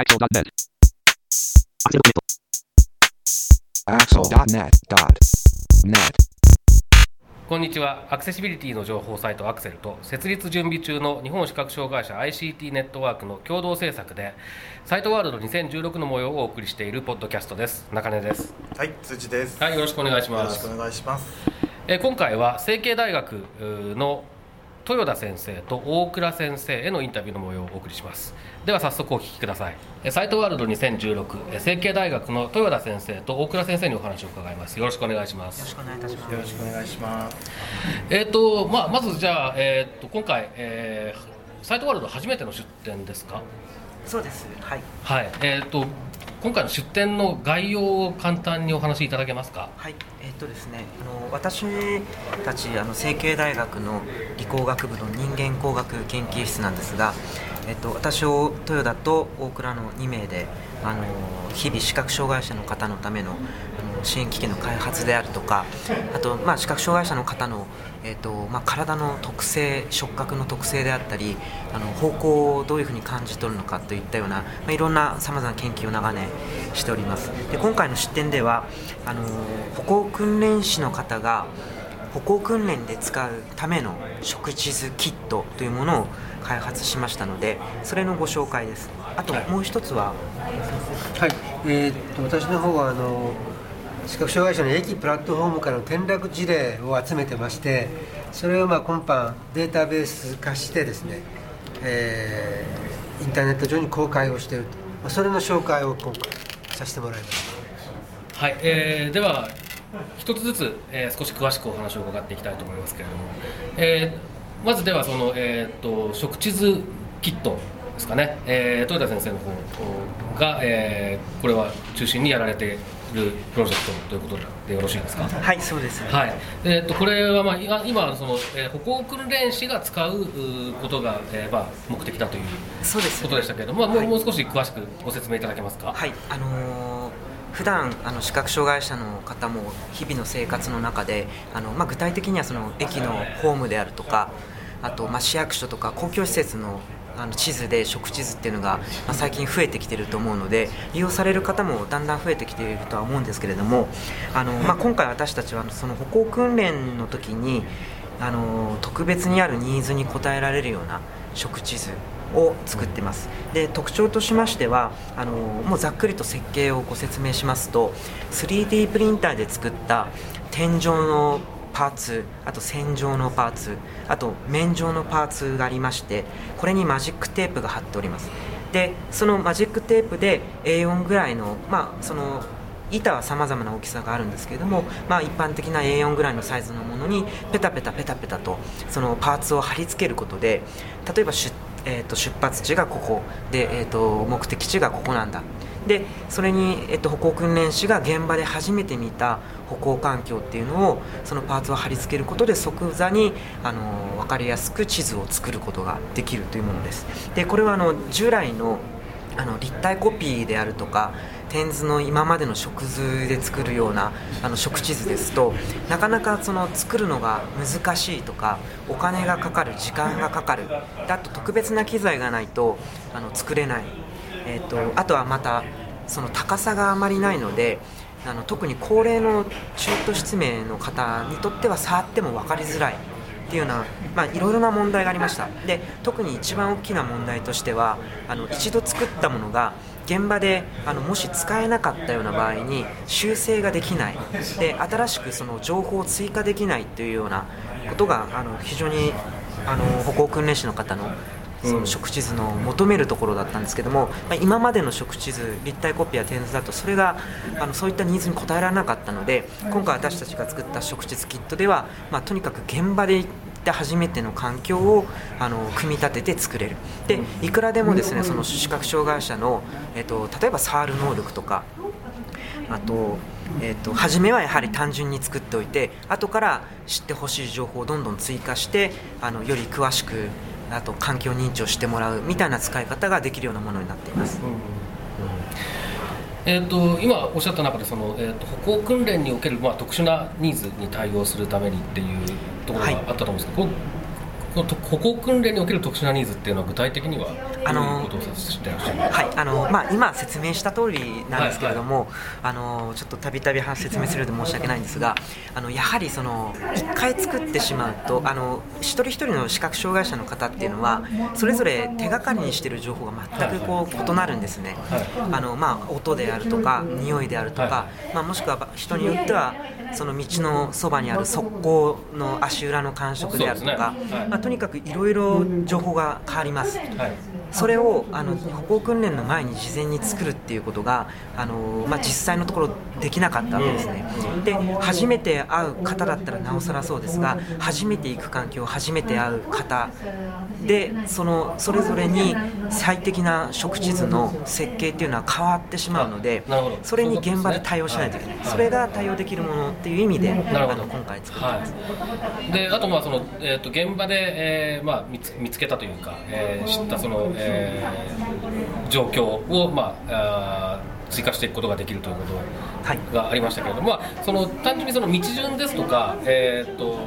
Axel.net. Axel.net.net. こんにちはアクセシビリティの情報サイトアクセルと設立準備中の日本視覚障害者 ICT ネットワークの共同制作でサイトワールド2016の模様をお送りしているポッドキャストです中根ですはい、辻です。はいよろしくお願いしよますろしくお願いします。えー今回は成蹊大学の豊田先生と大倉先生へのインタビューの模様をお送りしますでは早速お聞きくださいえーサイトワールド2016えー成蹊大学の豊田先生と大倉先生にお話を伺いますよろしくお願いしますよろしくお願いいたします。よろしくお願いします。えーとまあ、まずじゃあ、えー、と今回、えーサイトワールド初めての出展ですか、そうです。はい。はいえー、と今回の出展の概要を簡単にお話しいただけますか？はい。えーっとですね、あの私たちあの成蹊大学の理工学部の人間工学研究室なんですが、えっと私を豊田と大倉の2名であの日々視覚障害者の方のためのあの支援機器の開発であるとか、あとまあ視覚障害者の方のえっとまあ体の特性、触覚の特性であったり、あの方向をどういうふうに感じ取るのかといったような、まあ、いろんなさまざまな研究を長年しております。で今回の出展ではあの歩行訓練士の方が歩行訓練で使うための食地図キットというものを開発しましたのでそれのご紹介です。あともう一つは？はい、えーっと私の方はあの視覚障害者の駅プラットフォームからの転落事例を集めてましてそれをまあ今般データベース化してですね、えーインターネット上に公開をしていると、まあ、それの紹介を今回させてもらいましたはい。えーでは一つずつ、えー少し詳しくお話を伺っていきたいと思いますけれども、えーまずではその、えー、と食地図キットですかね、えー豊田先生の方が、えーこれは中心にやられているプロジェクトということでよろしいですか？はいそうです、はい、えー、とこれは、まあ、今その、えー歩行訓練士が使うことが、えーまあ、目的だというそうですことでしたけれども、まあもうはい。もう少し詳しくご説明いただけますか？はい、あのー普段あの視覚障害者の方も日々の生活の中であの、まあ、具体的にはその駅のホームであるとかあと、まあ、市役所とか公共施設のあの地図で食地図っていうのが、ま、最近増えてきてると思うので利用される方もだんだん増えてきているとは思うんですけれどもあの、まあ、今回私たちはその歩行訓練の時にあの特別にあるニーズに応えられるような食地図を作ってます。で特徴としましてはあのもうざっくりと設計をご説明しますと 3D プリンターで作った天井のパーツあと線状のパーツあと面状のパーツがありましてこれにマジックテープが貼っております。でそのマジックテープで A4 ぐらいのまあその板はさまざまな大きさがあるんですけれども、まあ、一般的な A4 ぐらいのサイズのものにペタペタペタペタとそのパーツを貼り付けることで例えば出,、えー、と出発地がここで、えー、と目的地がここなんだ。でそれに、えー、と歩行訓練士が現場で初めて見た歩行環境っていうのをそのパーツを貼り付けることで即座にあの分かりやすく地図を作ることができるというものです。でこれはあの従来のあの立体コピーであるとか点図の今までの食図で作るようなあの食地図ですとなかなかその作るのが難しいとかお金がかかる時間がかかるであと特別な機材がないとあの作れない、えー、とあとはまたその高さがあまりないのであの特に高齢の中途失明の方にとっては触っても分かりづらいっていうような、まあ、いろいろな問題がありました。で特に一番大きな問題としてはあの一度作ったものが現場であのもし使えなかったような場合に修正ができない。で新しくその情報を追加できないというようなことがあの非常にあの歩行訓練士の方のその食地図の求めるところだったんですけども、まあ、今までの食地図立体コピーや点図だとそれがあのそういったニーズに応えられなかったので今回私たちが作った食地図キットでは、まあ、とにかく現場で行って初めての環境をあの組み立てて作れる。でいくらでもですねその視覚障害者の、えっと、例えば触る能力とかあと,、えー、と初めはやはり単純に作っておいて後から知ってほしい情報をどんどん追加してあのより詳しくあと環境認知をしてもらうみたいな使い方ができるようなものになっています。えー、と今おっしゃった中でその、えー、と歩行訓練における、まあ、特殊なニーズに対応するためにっていうところがはいあったと思うんですけど、ここ訓練における特殊なニーズっていうのは具体的にはあのはいあのまあ、今説明した通りなんですけれども、あのちょっとたびたび説明するようで申し訳ないんですがあのやはりその1回作ってしまうとあの一人一人の視覚障害者の方っていうのはそれぞれ手がかりにしている情報が全くこう異なるんですね、あのまあ、音であるとか匂いであるとか、まあ、もしくは人によってはその道のそばにある側溝の足裏の感触であるとか、ね。はい。まあ、とにかくいろいろ情報が変わります。はいそれをあの歩行訓練の前に事前に作るっていうことがあの、まあ、実際のところできなかったわけですね、で初めて会う方だったらなおさらそうですが初めて行く環境初めて会う方でそのそれぞれに最適な食地図の設計っていうのは変わってしまうのでそれに現場で対応しないといけない、はいそれが対応できるものっていう意味であの今回作ってます。はい、であとまあその、えー、と現場で、えーまあ、見つ見つけたというか、えー知ったその、えー状況を、まあ、あー追加していくことができるというこはいとがありましたけれども、まあ、その単純にその道順ですとか、えー、と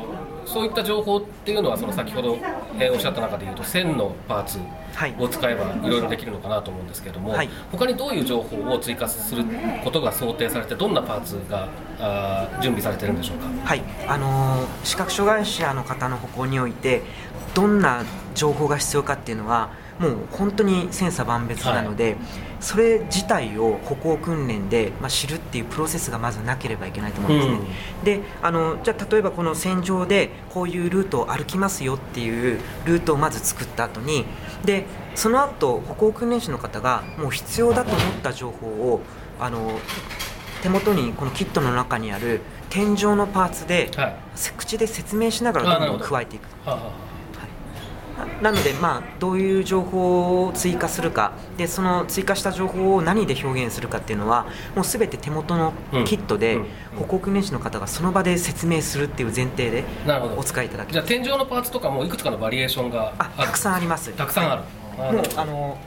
そういった情報っていうのはその先ほど、えーおっしゃった中でいうと線のパーツはい。を使えばいろいろできるのかなと思うんですけれども、はい。他にどういう情報を追加することが想定されてどんなパーツがあー準備されてるんでしょうか？はい、あのー視覚障害者の方の歩行においてどんな情報が必要かっていうのはもう本当に千差万別なので、それ自体を歩行訓練で、まあ、知るっていうプロセスがまずなければいけないと思うんですね、であのじゃあ例えばこの戦場でこういうルートを歩きますよっていうルートをまず作った後にでその後歩行訓練士の方がもう必要だと思った情報をあの手元にこのキットの中にある天井のパーツで、はい。口で説明しながらどんどん加えていく。はあはあななので、まあ、どういう情報を追加するかでその追加した情報を何で表現するかっていうのはもうすべて手元のキットで、歩行訓練士の方がその場で説明するっていう前提でなるほど。お使いいただけじゃあ天井のパーツとかもいくつかのバリエーションがあたくさんあります。たくさんある。もうあの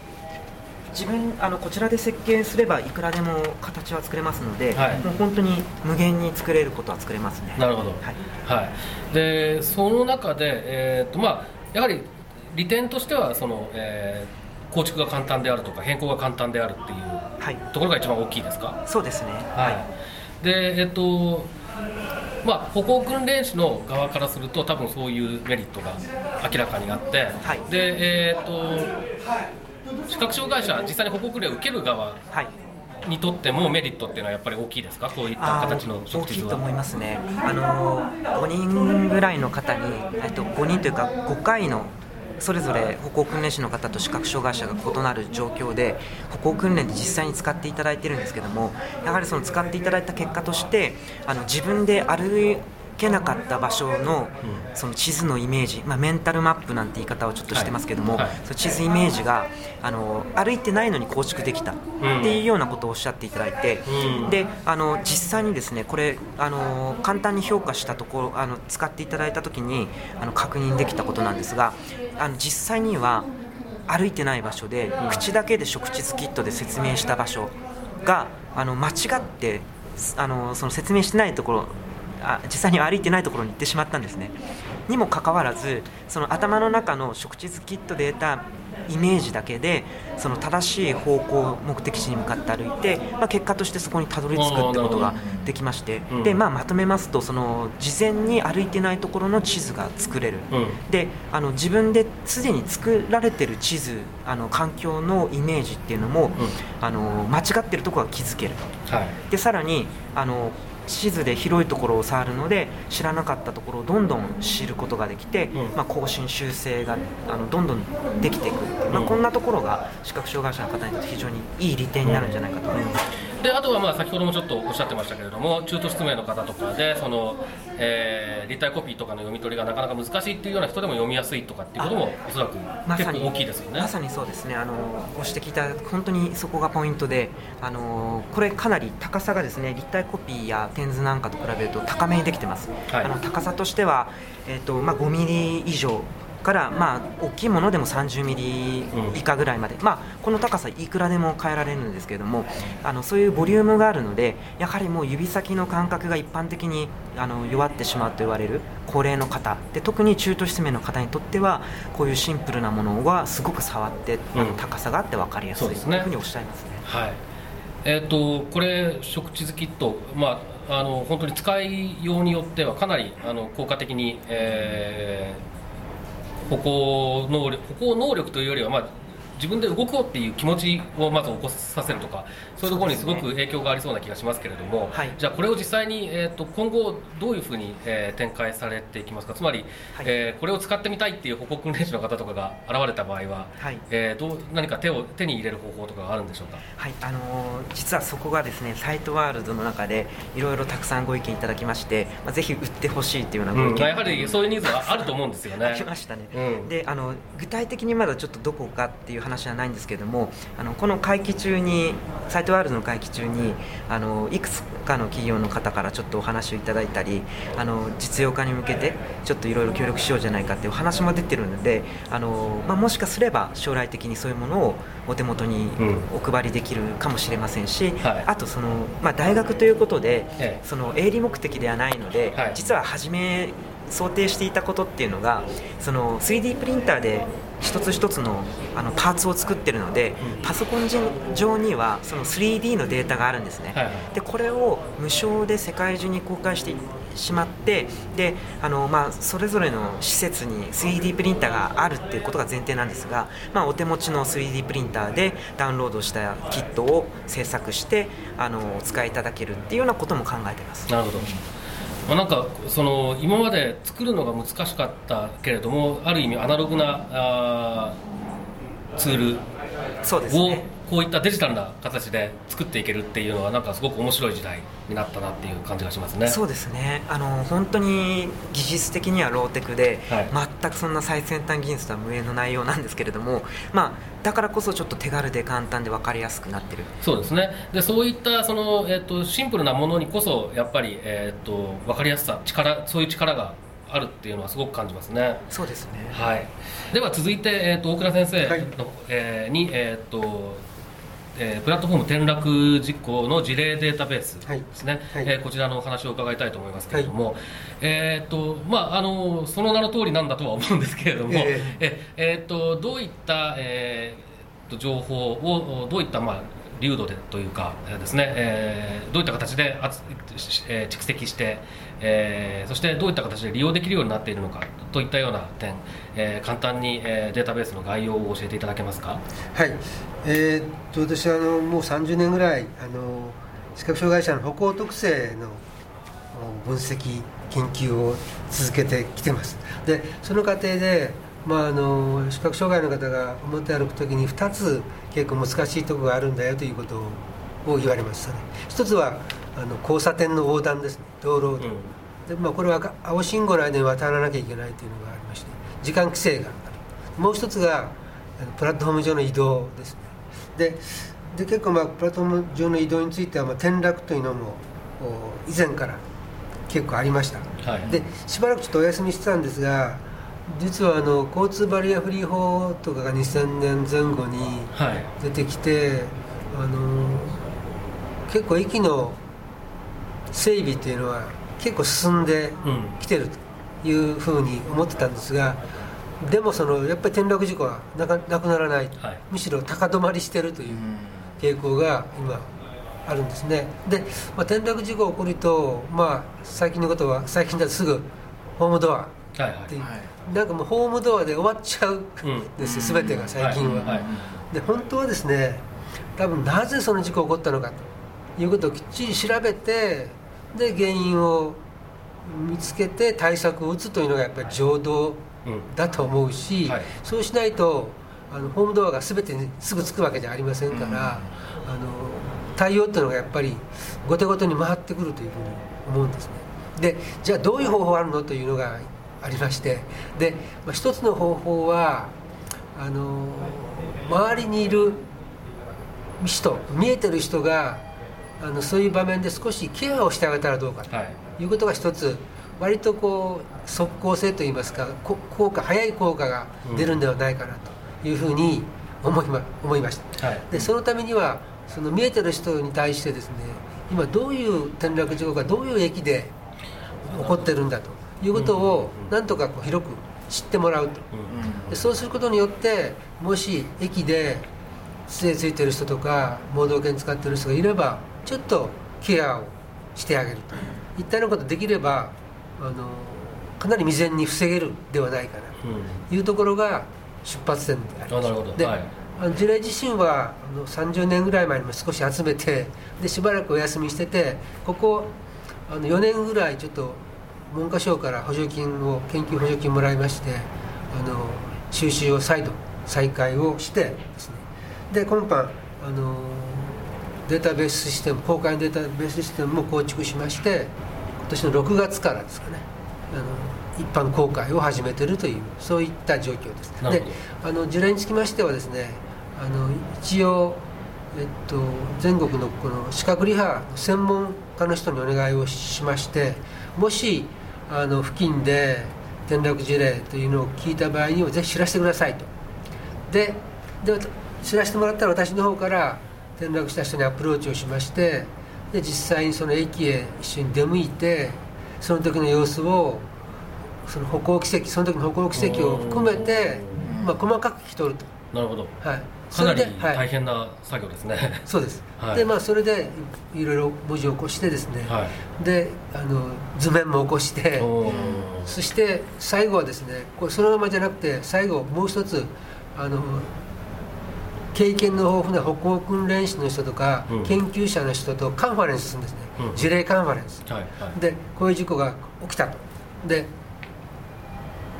自分あのこちらで設計すればいくらでも形は作れますので、はい。もう本当に無限に作れることは作れますね。なるほど、はい。はい。でその中で、えーとまあ、やはり利点としてはその、えー構築が簡単であるとか変更が簡単であるっていうはい。ところが一番大きいですか？そうですね。はい、でえっ、とまあ歩行訓練士の側からすると多分そういうメリットが明らかにあって、はい。でえっ、と視覚障害者実際に歩行訓練を受ける側はい。にとってもメリットっていうのはやっぱり大きいですか？こういったあ形のー大きいと思いは。ますね、あのー5人ぐらいの方に、えっと、5人というか5回のそれぞれ歩行訓練士の方と視覚障害者が異なる状況で歩行訓練で実際に使っていただいてるんですけどもやはりその使っていただいた結果としてあの自分で歩けなかった場所のその地図のイメージ、まあ、メンタルマップなんて言い方をちょっとしてますけども、はい。はいその地図イメージがあの歩いてないのに構築できたっていうようなことをおっしゃっていただいて、うん。であの実際にですねこれあの簡単に評価したところあの使っていただいた時にあの確認できたことなんですがあの実際には歩いてない場所で口だけで食地図キットで説明した場所があの間違ってあのその説明してないところあ実際に歩いてないところに行ってしまったんですね。にもかかわらずその頭の中の食地図キットで得たイメージだけでその正しい方向目的地に向かって歩いて、まあ、結果としてそこにたどり着くってことができまして。うん。で、まあ、まとめますとその事前に歩いてないところの地図が作れる、うん。であの自分ですでに作られてる地図あの環境のイメージっていうのも、あの間違ってるところが気づけるはい。でさらにあの地図で広いところを触るので知らなかったところをどんどん知ることができて、うん。まあ、更新修正があのどんどんできていく、まあ、うん。こんなところが視覚障害者の方にとって非常にいい利点になるんじゃないかと思います。であとはまあ先ほどもちょっとおっしゃってましたけれども中途失明の方とかでその、えー立体コピーとかの読み取りがなかなか難しいっていうような人でも読みやすいとかっていうこともおそらく結構大きいですよね。まさにそうですね。あのご指摘いただく本当にそこがポイントであのこれかなり高さがですね立体コピーや点図なんかと比べると高めにできてます、はい。あの高さとしては、えーとまあ、5ミリ以上から、まあ、大きいものでも30ミリ以下ぐらいまで、うん、まあ、この高さいくらでも変えられるんですけれどもあのそういうボリュームがあるのでやはりもう指先の感覚が一般的にあの弱ってしまうと言われる高齢の方。で特に中途失明の方にとってはこういうシンプルなものはすごく触って、うん、高さがあって分かりやすい。というふうにおっしゃいますね。はい。えーと、これ食地図キット、まあ、あの本当に使いようによってはかなりあの効果的に、えー、歩行能力歩行能力というよりは、まあ、自分で動こうっていう気持ちをまず起こさせるとかそういうところにすごく影響がありそうな気がしますけれども、ねはい、じゃあこれを実際に、えーと、今後どういうふうに、えー、展開されていきますか？つまり、はい、えー、これを使ってみたいっていう歩行訓練士の方とかが現れた場合は、はい、えー、どう何か手を手に入れる方法とかがあるんでしょうか、はい。あのー、実はそこがですねサイトワールドの中でいろいろたくさんご意見いただきまして、まあ、ぜひ売ってほしいっていうようなご意見、うん、やはりそういうニーズはあると思うんですよね。ありましたね、うん、であの具体的にまだちょっとどこかっていう話はないんですけどもあのこの会期中にサイトワールドの会期中にあのいくつかの企業の方からちょっとお話をいただいたりあの実用化に向けてちょっといろいろ協力しようじゃないかっていう話も出てるのであの、まあ、もしかすれば将来的にそういうものをお手元にお配りできるかもしれませんし、うんはい、あとその、まあ、大学ということで、ええ、その営利目的ではないので、はい、実は初め想定していたことっていうのがその 3D プリンターで一つ一つのあのパーツを作ってるので、パソコン上にはその 3D のデータがあるんですね、はいでこれを無償で世界中に公開してしまってであの、まあ、それぞれの施設に 3D プリンターがあるっていうことが前提なんですが、まあ、お手持ちの 3D プリンターでダウンロードしたキットを制作してあのお使いいただけるっていうようなことも考えてます。なるほどまあ、なんかその今まで作るのが難しかったけれどもある意味アナログなあツールをこういったデジタルな形で作っていけるっていうのはなんかすごく面白い時代になったなっていう感じがしますねそうですねあの本当に技術的にはローテクで、はい、全くそんな最先端技術とは無縁の内容なんですけれども、まあ、だからこそちょっと手軽で簡単で分かりやすくなってるそうですねでそういったその、えーと、シンプルなものにこそやっぱり、えーと、分かりやすさ力そういう力があるっていうのはすごく感じますね。そうですね。はい。では続いてえっ、ー、と大倉先生の、はい、えー、にえっ、ー、とえー、プラットフォーム転落事故の事例データベースですね、はい。はい、えー、こちらのお話を伺いたいと思いますけれども、はい、えーとまあ、あのその名の通りなんだとは思うんですけれども、えー、ええー、とどういった、えー、と情報をどういった、まあ、流度でというかですね、えー、どういった形で蓄積して、えー、そしてどういった形で利用できるようになっているのかといったような点、えー、簡単に、えー、データベースの概要を教えていただけますか？はい、えー、っと私はあのもう30年ぐらいあの視覚障害者の歩行特性の分析研究を続けてきてます。でその過程でまあ、あの視覚障害の方が表歩く時に2つ結構難しいところがあるんだよということを言われましたね一つはあの交差点の横断ですね。道路横断、うん、でまあ、これは青信号の間に渡らなきゃいけないというのがありまして時間規制があるもう一つがプラットフォーム上の移動ですね。でで結構まあプラットフォーム上の移動についてはまあ転落というのも以前から結構ありました、はい、でしばらくちょっとお休みしてたんですが実はあの交通バリアフリー法とかが2000年前後に出てきて、はい、あの結構駅の整備っていうのは結構進んできてるというふうに思ってたんですが、でもそのやっぱり転落事故はなかなくならない、はい、むしろ高止まりしてるという傾向が今あるんですね。で、まあ、転落事故が起こると、まあ、最近のことは最近だとすぐホームドアってはいはい、なんかもうホームドアで終わっちゃうんですよ、うん、全てが最近は、はい、で本当はですね多分なぜその事故が起こったのかということをきっちり調べてで原因を見つけて対策を打つというのがやっぱり常道だと思うし、うんはい、そうしないとあのホームドアが全てにすぐつくわけじゃありませんから、うん、あの対応っていうのがやっぱり後手後手に回ってくるというふうに思うんですね。でじゃあどういう方法あるのというのがありましてで、まあ、一つの方法はあの周りにいる人見えてる人があのそういう場面で少しケアをしてあげたらどうかと。い。うことが一つ割とこう即効性といいますか効果早い効果が出るんではないかなと。いうふうに思いま思いました、はい、でそのためにはその見えてる人に対してですね今どういう転落事故がどういう駅で起こってるんだと。いうことをなんとかこう広く知ってもらうと、でそうすることによってもし駅で杖ついてる人とか盲導犬使ってる人がいればちょっとケアをしてあげると。いったようなことできればあのかなり未然に防げるではないかな。というところが出発点であります。で、はい。あの事例自身はあの30年ぐらい前にも少し集めて でしばらくお休みしててここあの4年ぐらいちょっと文科省から補助金を研究補助金もらいましてあの収集を再度再開をしてですね。で今般あのデータベースシステム公開のデータベースシステムも構築しまして今年の6月からですかねあの一般公開を始めているというそういった状況です。であの事例につきましてはですねあの一応、えっと、全国のこの視覚リハの専門家の人にお願いをしましてもしあの付近で転落事例というのを聞いた場合にはぜひ知らせてくださいと。でで知らせてもらったら私の方から転落した人にアプローチをしましてで実際にその駅へ一緒に出向いてその時の様子をその歩行奇跡その時の歩行奇跡を含めて、まあ、細かく聞き取ると。なるほど、はい、かなり大変な作業ですね、はい、そうです、はい、でまあそれでいろいろ文字を起こしてですね、はい、であの図面も起こしてそして最後はですねこれそのままじゃなくて最後もう一つあの経験の豊富な歩行訓練士の人とか、うん、研究者の人とカンファレンスするんですね、うん、事例カンファレンス、はいはい、でこういう事故が起きたと。で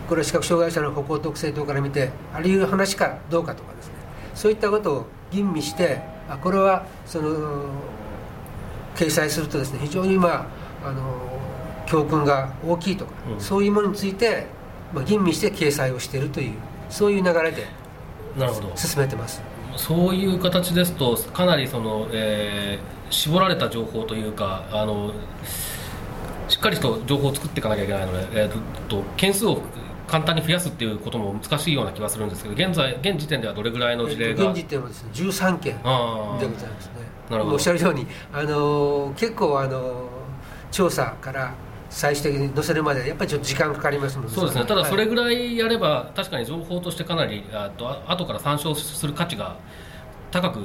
これは視覚障害者の歩行特性等から見てあるいう話かどうかとかですね。そういったことを吟味してあこれはその掲載するとですね非常にまああの教訓が大きいとか、うん、そういうものについて、まあ、吟味して掲載をしているというそういう流れで進めてますそういう形ですとかなりその、えー、絞られた情報というかあのしっかりと情報を作っていかなきゃいけないので、えー、と件数を簡単に増やすっていうことも難しいような気がするんですけど現在現時点ではどれぐらいの事例が、現時点はですね13件でございますね。なるほど。おっしゃるようにあの結構あの調査から最終的に載せるまでやっぱりちょっと時間かかりますのでそうですね。ただそれぐらいやれば、はい、確かに情報としてかなりあと後から参照する価値が高く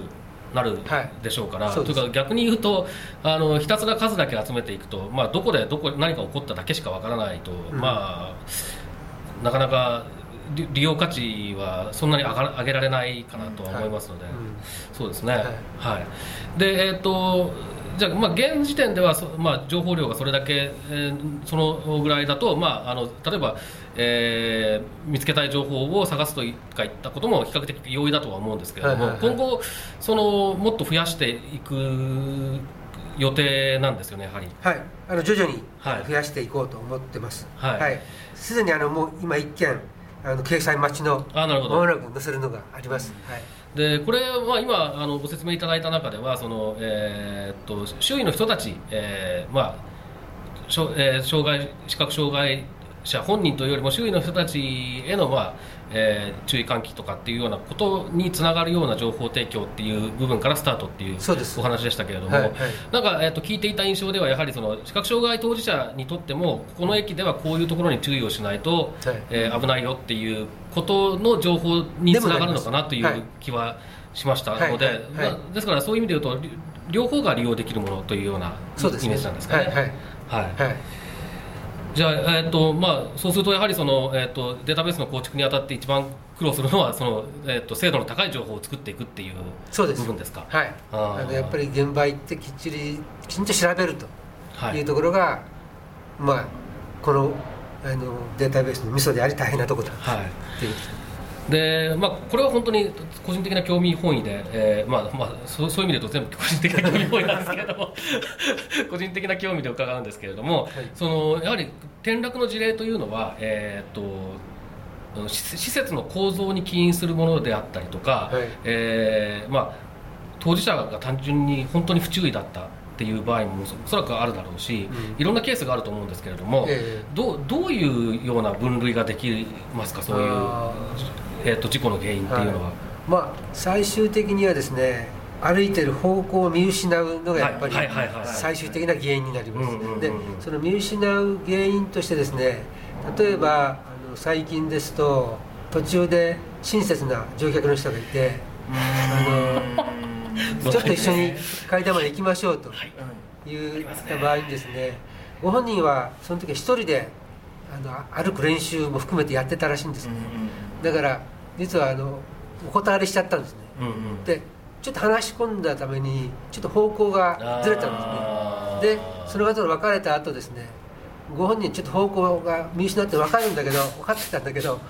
なるでしょうから、はい、というか逆に言うとあのひたすら数だけ集めていくと、まあ、どこでどこ何か起こっただけしかわからないと、うん、まあなかなか利用価値はそんなに上が上げられないかなとは思いますので、はい。うん、そうですね、はい、はい、でえっ、ー、とじゃあ、まあ、現時点ではまあ、情報量がそれだけ、えー、そのぐらいだと、まあ、あの例えば、えー、見つけたい情報を探すとかいったことも比較的容易だとは思うんですけれども、はいはいはい、今後そのもっと増やしていく予定なんですよねやはり。はい。あの徐々に増やしていこうと思ってます。はい。すで、はい、にあのもう今一件あの掲載待ちのもなく載せるのがあります、はいでこれは今あのご説明いただいた中ではその、えー、っと周囲の人たち、えーまあしょえー、障害視覚障害者本人というよりも周囲の人たちへの、まあえー、注意喚起とかっていうようなことにつながるような情報提供っていう部分からスタートっていうお話でしたけれども、はいはい、なんか、えーと、聞いていた印象ではやはりその視覚障害当事者にとってもここの駅ではこういうところに注意をしないと、はい、えー、危ないよっていうことの情報につながるのかなという気はしましたので、まあ、ですからそういう意味で言うと両方が利用できるものというようなイメージなんですかね。はいじゃあ、えーとまあ、そうするとやはりその、えーと、データベースの構築にあたって一番苦労するのはその、えーと、精度の高い情報を作っていくっていう部分ですか？はい。あのやっぱり現場行ってきっちりきちんと調べるとい。うところが、はい、まあ、このあのデータベースのミソであり大変なところだはいっていうでまあ、これは本当に個人的な興味本位で、えーまあまあ、そうそういう意味で言うと全部個人的な興味本位なんですけれども 個人的な興味で伺うんですけれども、はい、そのやはり転落の事例というのは、えー、っと施設の構造に起因するものであったりとか、はい、えー、まあ、当事者が単純に本当に不注意だったっっていう場合もおそらくあるだろうし、うん、いろんなケースがあると思うんですけれども、えー、どどういうような分類ができますかそういう、えーと、事故の原因っていうのは？はい、まあ、最終的にはですね歩いてる方向を見失うのがやっぱり最終的な原因になります。でその見失う原因としてですね例えばあの最近ですと途中で親切な乗客の人がいてあのちょっと一緒に階段まで行きましょうと言った場合にですねご本人はその時は一人であの歩く練習も含めてやってたらしいんです。ねだから実はあのお断りしちゃったんですね、でちょっと話し込んだためにちょっと方向がずれたんですね。でその方と別れた後ですねご本人ちょっと方向が見失って分かるんだけど分かってたんだけど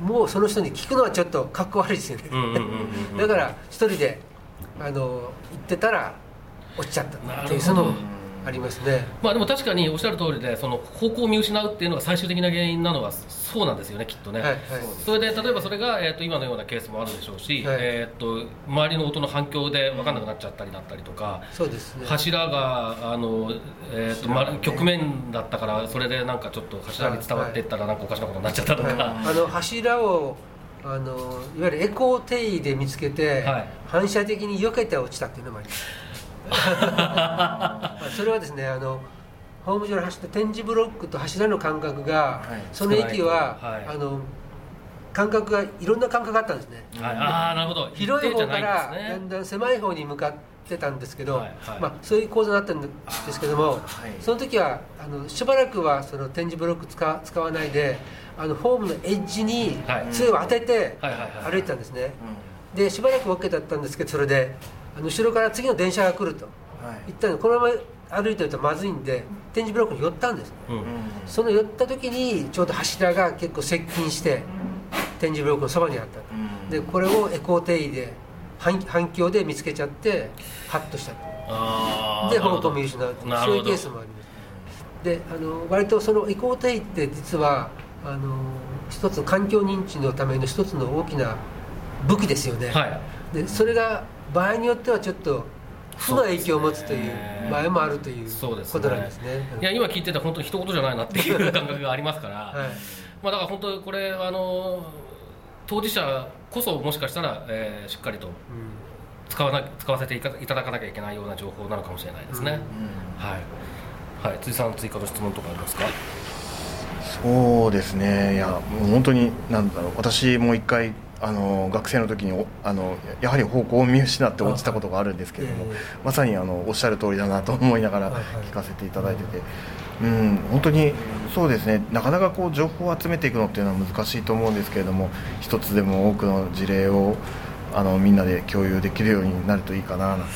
もうその人に聞くのはちょっとかっこ悪いですよね。だから一人であの行ってたら落ちちゃったっていうそのありますね、まあ、でも確かにおっしゃる通りでその方向を見失うっていうのが最終的な原因なのはそうなんですよねきっとね、はいはい、それで例えばそれが、えーと、今のようなケースもあるでしょうし、はい、えーと、周りの音の反響で分かんなくなっちゃったりだったりとか、そうですね、柱があの、えーとま、局面だったからそれでなんかちょっと柱に伝わっていったらなんかおかしなことになっちゃったとか、あの柱をあのいわゆるエコー定位で見つけて、反射的に避けて落ちたっていうのもあります。それはですねあのホーム上に走った展示ブロックと柱の間隔が、はい、その駅は、はい、あの間隔がいろんな間隔があったんですね、はい、ああなるほど。広い方からだんだん狭い方に向かってたんですけど、はいはい、まあ、そういう構造だったんですけども、その時はあのしばらくはその展示ブロック使使わないであのホームのエッジに杖を当てて歩いてたんですね、でしばらく OK だったんですけどそれで後ろから次の電車が来ると、はい、ったの。このまま歩いてるとまずいんで展示ブロックに寄ったんです、うん、その寄った時にちょうど柱が結構接近して展示ブロックのそばにあった、うん、でこれをエコー定位で反反響で見つけちゃってハッとしたで方向見失うそういうケースもあります。であの割とそのエコー定位って実はあの一つ環境認知のための一つの大きな武器ですよね、はい、でそれが場合によってはちょっと負の影響を持つという場合もあるということなんですね。いや今聞いてた本当に一言じゃないなっていう感覚がありますから、はい、まあだから本当これあの当事者こそもしかしたら、えー、しっかりと使わな使わせていただかなきゃいけないような情報なのかもしれないですね。うん、はい、はい、辻さん追加の質問とかありますか？そうですね。いやもう本当になんだろう。私も一回あの学生の時にあのやはり方向を見失って落ちたことがあるんですけれども、まさにあのおっしゃる通りだなと思いながら聞かせていただいてて、うん、本当にそうですねなかなかこう情報を集めていくのっていうのは難しいと思うんですけれども一つでも多くの事例をあのみんなで共有できるようになるといいかななんて。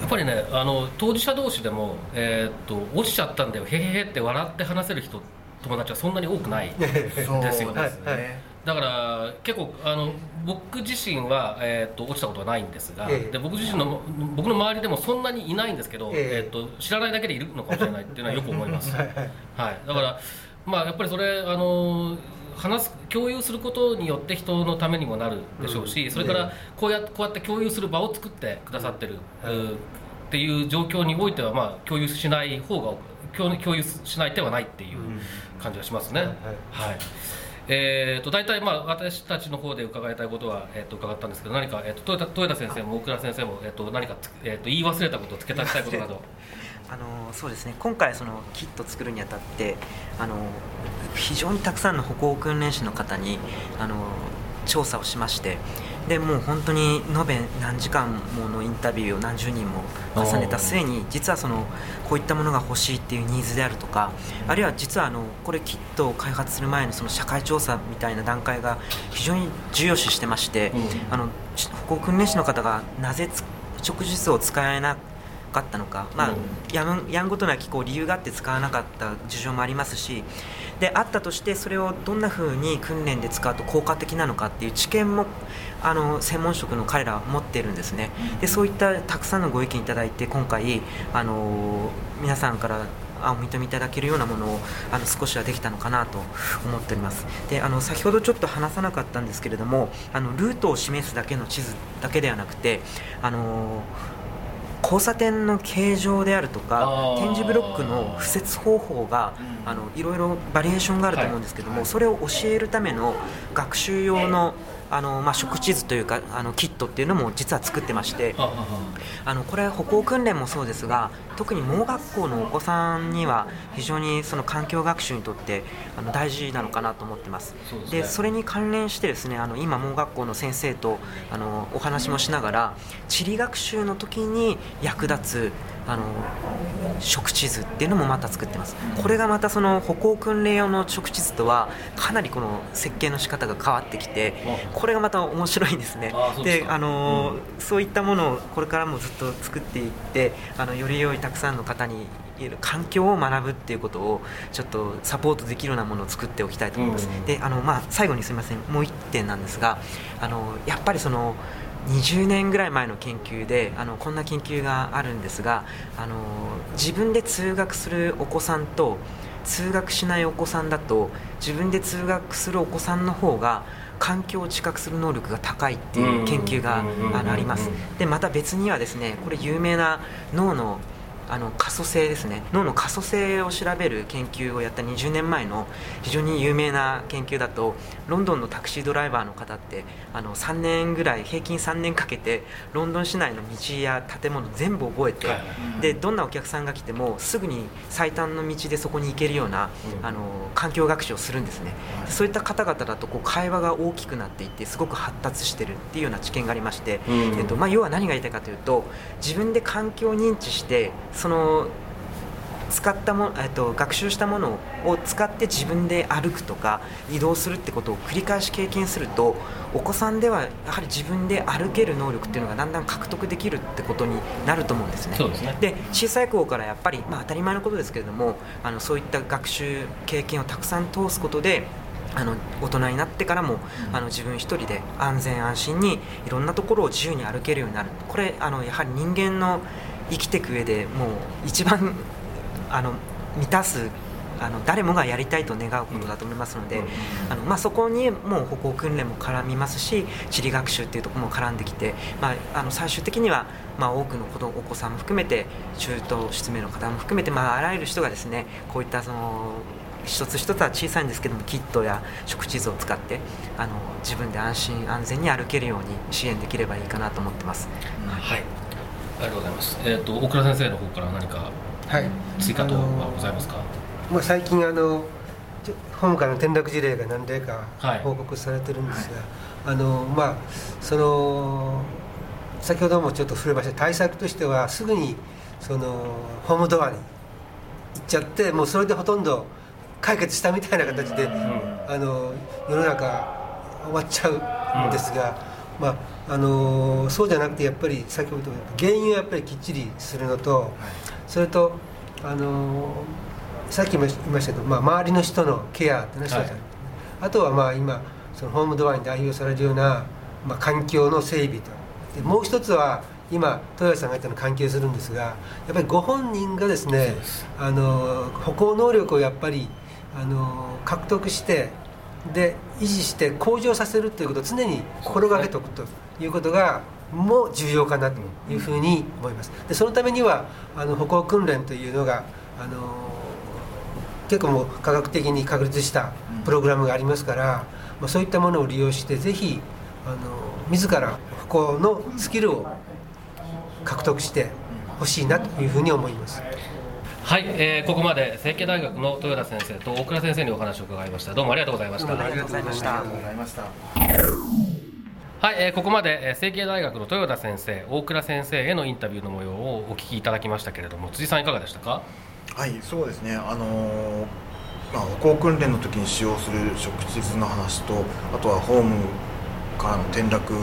やっぱりねあの当事者同士でも、えー、っと落ちちゃったんだよへへへって笑って話せる人友達はそんなに多くない ですよね。だから結構あの僕自身は、えーと、落ちたことはないんですが、ええ、で僕自身の僕の周りでもそんなにいないんですけど、ええ。ーと、知らないだけでいるのかもしれないっていうのはよく思います。はい、はい、だからまあやっぱりそれあの話す共有することによって人のためにもなるでしょうし、うん、それからこうやこうやって共有する場を作ってくださってる、うん、っていう状況においては、まあ、共有しない方が共有しない手はないっていう感じがしますね。はい、はいえーと、大体、まあ、私たちの方で伺いたいことは、えーと、伺ったんですけど何か、えーと、豊田豊田先生も大倉先生も、えー、と何か、えー、と言い忘れたこと付け足したいことなど あのそうですね。今回そのキット作るにあたってあの非常にたくさんの歩行訓練士の方にあの調査をしましてでもう本当に延べ何時間ものインタビューを何十人も重ねた末に実はそのこういったものが欲しいっていうニーズであるとかあるいは実はあのこれキットを開発する前のその社会調査みたいな段階が非常に重要視してまして、あの歩行訓練士の方がなぜ直述を使えなかったのか、まあ、やんやんごとなきこう理由があって使わなかった事情もありますしであったとしてそれをどんなふうに訓練で使うと効果的なのかっていう知見もあの専門職の彼らは持っているんですね。でそういったたくさんのご意見いただいて今回あの皆さんからお認めいただけるようなものをあの少しはできたのかなと思っております。であの先ほどちょっと話さなかったんですけれどもあのルートを示すだけの地図だけではなくてあの交差点の形状であるとか点字ブロックの敷設方法があのいろいろバリエーションがあると思うんですけども、それを教えるための学習用のあのまあ、食地図というかあのキットっていうのも実は作ってましてあのこれ歩行訓練もそうですが特に盲学校のお子さんには非常にその環境学習にとってあの大事なのかなと思ってます。で、ね、それに関連してですねあの今盲学校の先生とあのお話もしながら地理学習の時に役立つあの食地図っていうのもまた作ってます。これがまたその歩行訓練用の食地図とはかなりこの設計の仕方が変わってきてこれがまた面白いんですねであの、うん、そういったものをこれからもずっと作っていってあのより良いたくさんの方にいる環境を学ぶっていうことをちょっとサポートできるようなものを作っておきたいと思います、うん、であの、まあ、最後にすみません。もう1点なんですがあのやっぱりその20年ぐらい前の研究であのこんな研究があるんですがあの自分で通学するお子さんと通学しないお子さんだと自分で通学するお子さんの方が環境を知覚する能力が高いっていう研究があります。でまた別にはですねこれ有名な脳のあの可塑性ですね。脳の可塑性を調べる研究をやった20年前の非常に有名な研究だとロンドンのタクシードライバーの方ってあの3年ぐらい平均3年かけてロンドン市内の道や建物全部覚えて、でどんなお客さんが来てもすぐに最短の道でそこに行けるような、あの環境学習をするんですね。そういった方々だとこう会話が大きくなっていってすごく発達してるっていうような知見がありまして、えっとまあ、要は何が言いたいかというと自分で環境を認知してその使ったも、えっと、学習したものを使って自分で歩くとか移動するってことを繰り返し経験するとお子さんではやはり自分で歩ける能力っていうのがだんだん獲得できるってことになると思うんですね。で、ね、小さい頃からやっぱり、まあ、当たり前のことですけれどもあのそういった学習経験をたくさん通すことであの大人になってからも、あの自分一人で安全安心にいろんなところを自由に歩けるようになるこれあのやはり人間の生きていく上でもう一番 あの満たすあの誰もがやりたいと願うことだと思いますので、あのまあ、そこにもう歩行訓練も絡みますし地理学習っていうところも絡んできて、まあ、あの最終的には、まあ、多くの子お子さんも含めて中等失明の方も含めて、まあ、あらゆる人がですねこういったその一つ一つは小さいんですけどもキットや食地図を使ってあの自分で安心安全に歩けるように支援できればいいかなと思ってます。はいありがとうございます。えっ、ー、と大倉先生の方から何か追加等はございますか？まあ最近あのホームからの転落事例が何例か報告されてるんですが、はい、あのまあその先ほどもちょっと触れました対策としてはすぐにそのホームドアに行っちゃってもうそれでほとんど解決したみたいな形で、うん、あの世の中終わっちゃうんですが、うん、まああのそうじゃなくてやっぱり先ほど原因をやっぱりきっちりするのと、はい、それとあのさっきも言いましたけど、まあ、周りの人のケアってね、はい、あとはまあ今そのホームドアに代表されるような、まあ、環境の整備と。でもう一つは今豊橋さんが言ったの関係するんですがやっぱりご本人がですねあの歩行能力をやっぱりあの獲得してで維持して向上させるということを常に心がけておくということがも重要かなというふうに思いますでそのためにはあの歩行訓練というのがあの結構もう科学的に確立したプログラムがありますから、まあ、そういったものを利用してぜひあの自ら歩行のスキルを獲得してほしいなというふうに思います。はい、えー、ここまで成蹊大学の豊田先生と大倉先生にお話を伺いました。どうもありがとうございました。ありがとうございました。はい、えー、ここまで、えー、成蹊大学の豊田先生大倉先生へのインタビューの模様をお聞きいただきましたけれども辻さんいかがでしたか？はいそうですね。あのー、まあ、歩行訓練の時に使用する食地図の話とあとはホームからの転落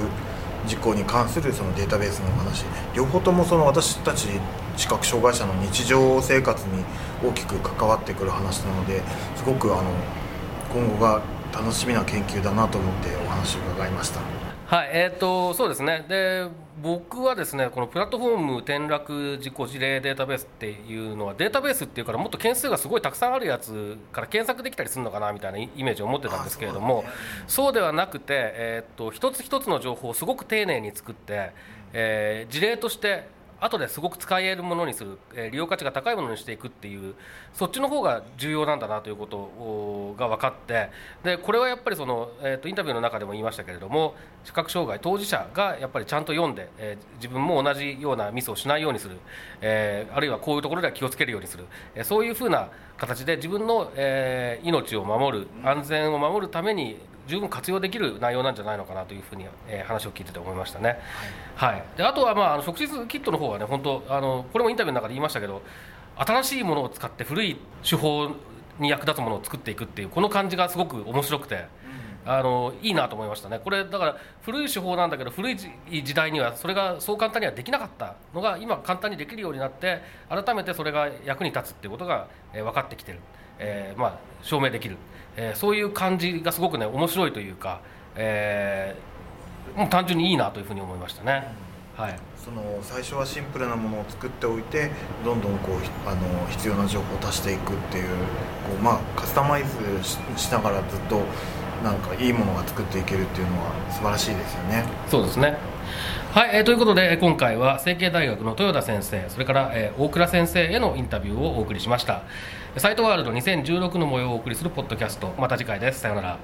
事故に関するそのデータベースの話両方ともその私たち視覚障害者の日常生活に大きく関わってくる話なのですごくあの今後が楽しみな研究だなと思ってお話を伺いました。はい、えーと、そうですねで僕はですねこのプラットフォーム転落事故事例データベースっていうのはデータベースっていうからもっと件数がすごいたくさんあるやつから検索できたりするのかなみたいなイメージを持ってたんですけれどもそうではなくて、えーと、一つ一つの情報をすごく丁寧に作って、えー、事例として後ですごく使えるものにする、え、利用価値が高いものにしていくっていうそっちの方が重要なんだなということが分かってでこれはやっぱりその、えーと、インタビューの中でも言いましたけれども視覚障害当事者がやっぱりちゃんと読んで、え、自分も同じようなミスをしないようにする、え、あるいはこういうところでは気をつけるようにする、え、そういうふうな形で自分の、え、命を守る安全を守るために十分活用できる内容なんじゃないのかなというふうに、えー、話を聞いてて思いましたね。はい、はい、であとは、まあ、あの食事キットの方はね本当あのこれもインタビューの中で言いましたけど新しいものを使って古い手法に役立つものを作っていくっていうこの感じがすごく面白くて。あのいいなと思いましたね、これだから古い手法なんだけど古い時代にはそれがそう簡単にはできなかったのが今簡単にできるようになって改めてそれが役に立つっていうことが、えー、分かってきてる、えー、まあ、証明できる、えー、そういう感じがすごくね面白いというか、えもう単純にいいなというふうに思いましたね。はい、その最初はシンプルなものを作っておいてどんどんこうあの必要な情報を足していくっていうこう、まあ、カスタマイズしながらずっとなんかいいものが作っていけるっていうのは素晴らしいですよね。そうですねはい、えー、ということで今回は成蹊大学の豊田先生それから、えー、大倉先生へのインタビューをお送りしましたサイトワールド2016の模様をお送りするポッドキャスト。また次回です。さようなら。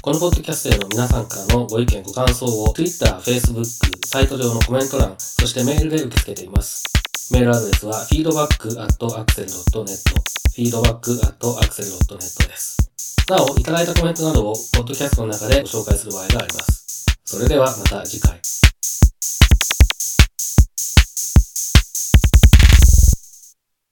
このポッドキャストへの皆さんからのご意見ご感想を Twitter、Facebook、サイト上のコメント欄そしてメールで受け付けています。メールアドレスは feedback.axel.net feedback.axel.net です。なお、いただいたコメントなどを、ポッドキャストの中でご紹介する場合があります。それではまた次回。